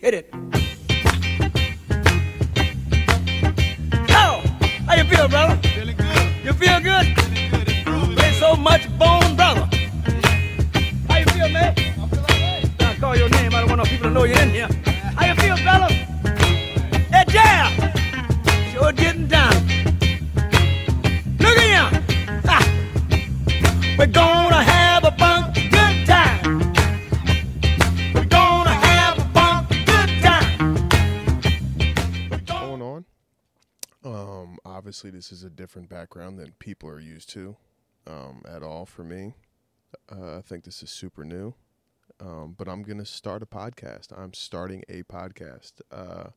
Hit it. Oh, how you feel, brother? Feeling good. You feel good? Feeling good. It's. Play so much bone, brother. How you feel, man? I feel all right. I call your name. I don't want no people to know you're in here. How you feel, brother? Hey, yeah. Sure getting down. Look at him. Ha. We're gonna Obviously, this is a different background than people are used to um, at all for me. Uh, I think this is super new. Um, but I'm going to start a podcast. I'm starting a podcast. Uh,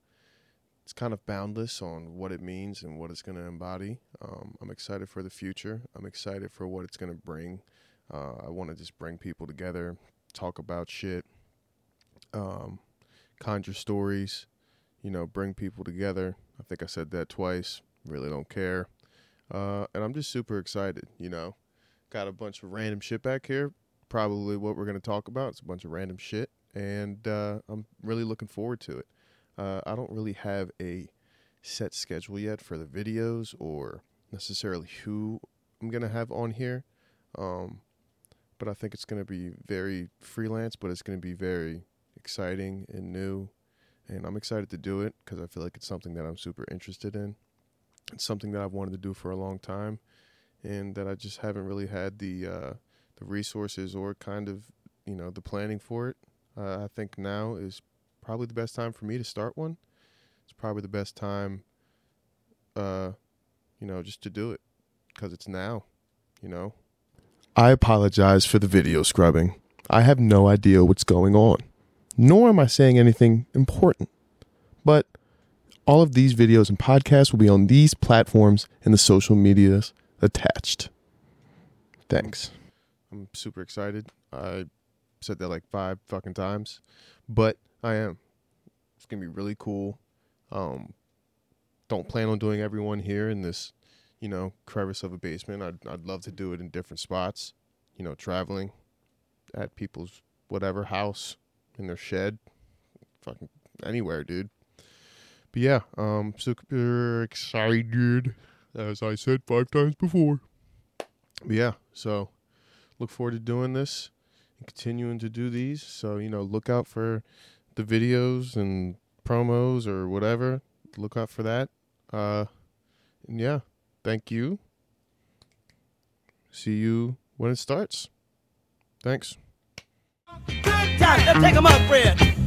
it's kind of boundless on what it means and what it's going to embody. Um, I'm excited for the future. I'm excited for what it's going to bring. Uh, I want to just bring people together, talk about shit, um, conjure stories, you know, bring people together. I think I said that twice. Really don't care. Uh, and I'm just super excited, you know. Got a bunch of random shit back here. Probably what we're going to talk about. It's a bunch of random shit. And uh, I'm really looking forward to it. Uh, I don't really have a set schedule yet for the videos or necessarily who I'm going to have on here. Um, but I think it's going to be very freelance, but it's going to be very exciting and new and I'm excited to do it because I feel like it's something that I'm super interested in. It's something that I've wanted to do for a long time, and that I just haven't really had the uh, the resources or kind of you know the planning for it. Uh, I think now is probably the best time for me to start one. It's probably the best time, uh, you know, just to do it because it's now. You know. I apologize for the video scrubbing. I have no idea what's going on nor am I saying anything important. But all of these videos and podcasts will be on these platforms and the social medias attached. Thanks. I'm super excited. I said that like five fucking times, but I am. It's gonna be really cool. Um, don't plan on doing everyone here in this, you know, crevice of a basement. I'd I'd love to do it in different spots. You know, traveling at people's whatever house in their shed, fucking anywhere, dude. But yeah, um, super excited, as I said five times before. But yeah, so look forward to doing this and continuing to do these. So you know, look out for the videos and promos or whatever. Look out for that. Uh, and yeah, thank you. See you when it starts. Thanks. Good time. Take 'em up.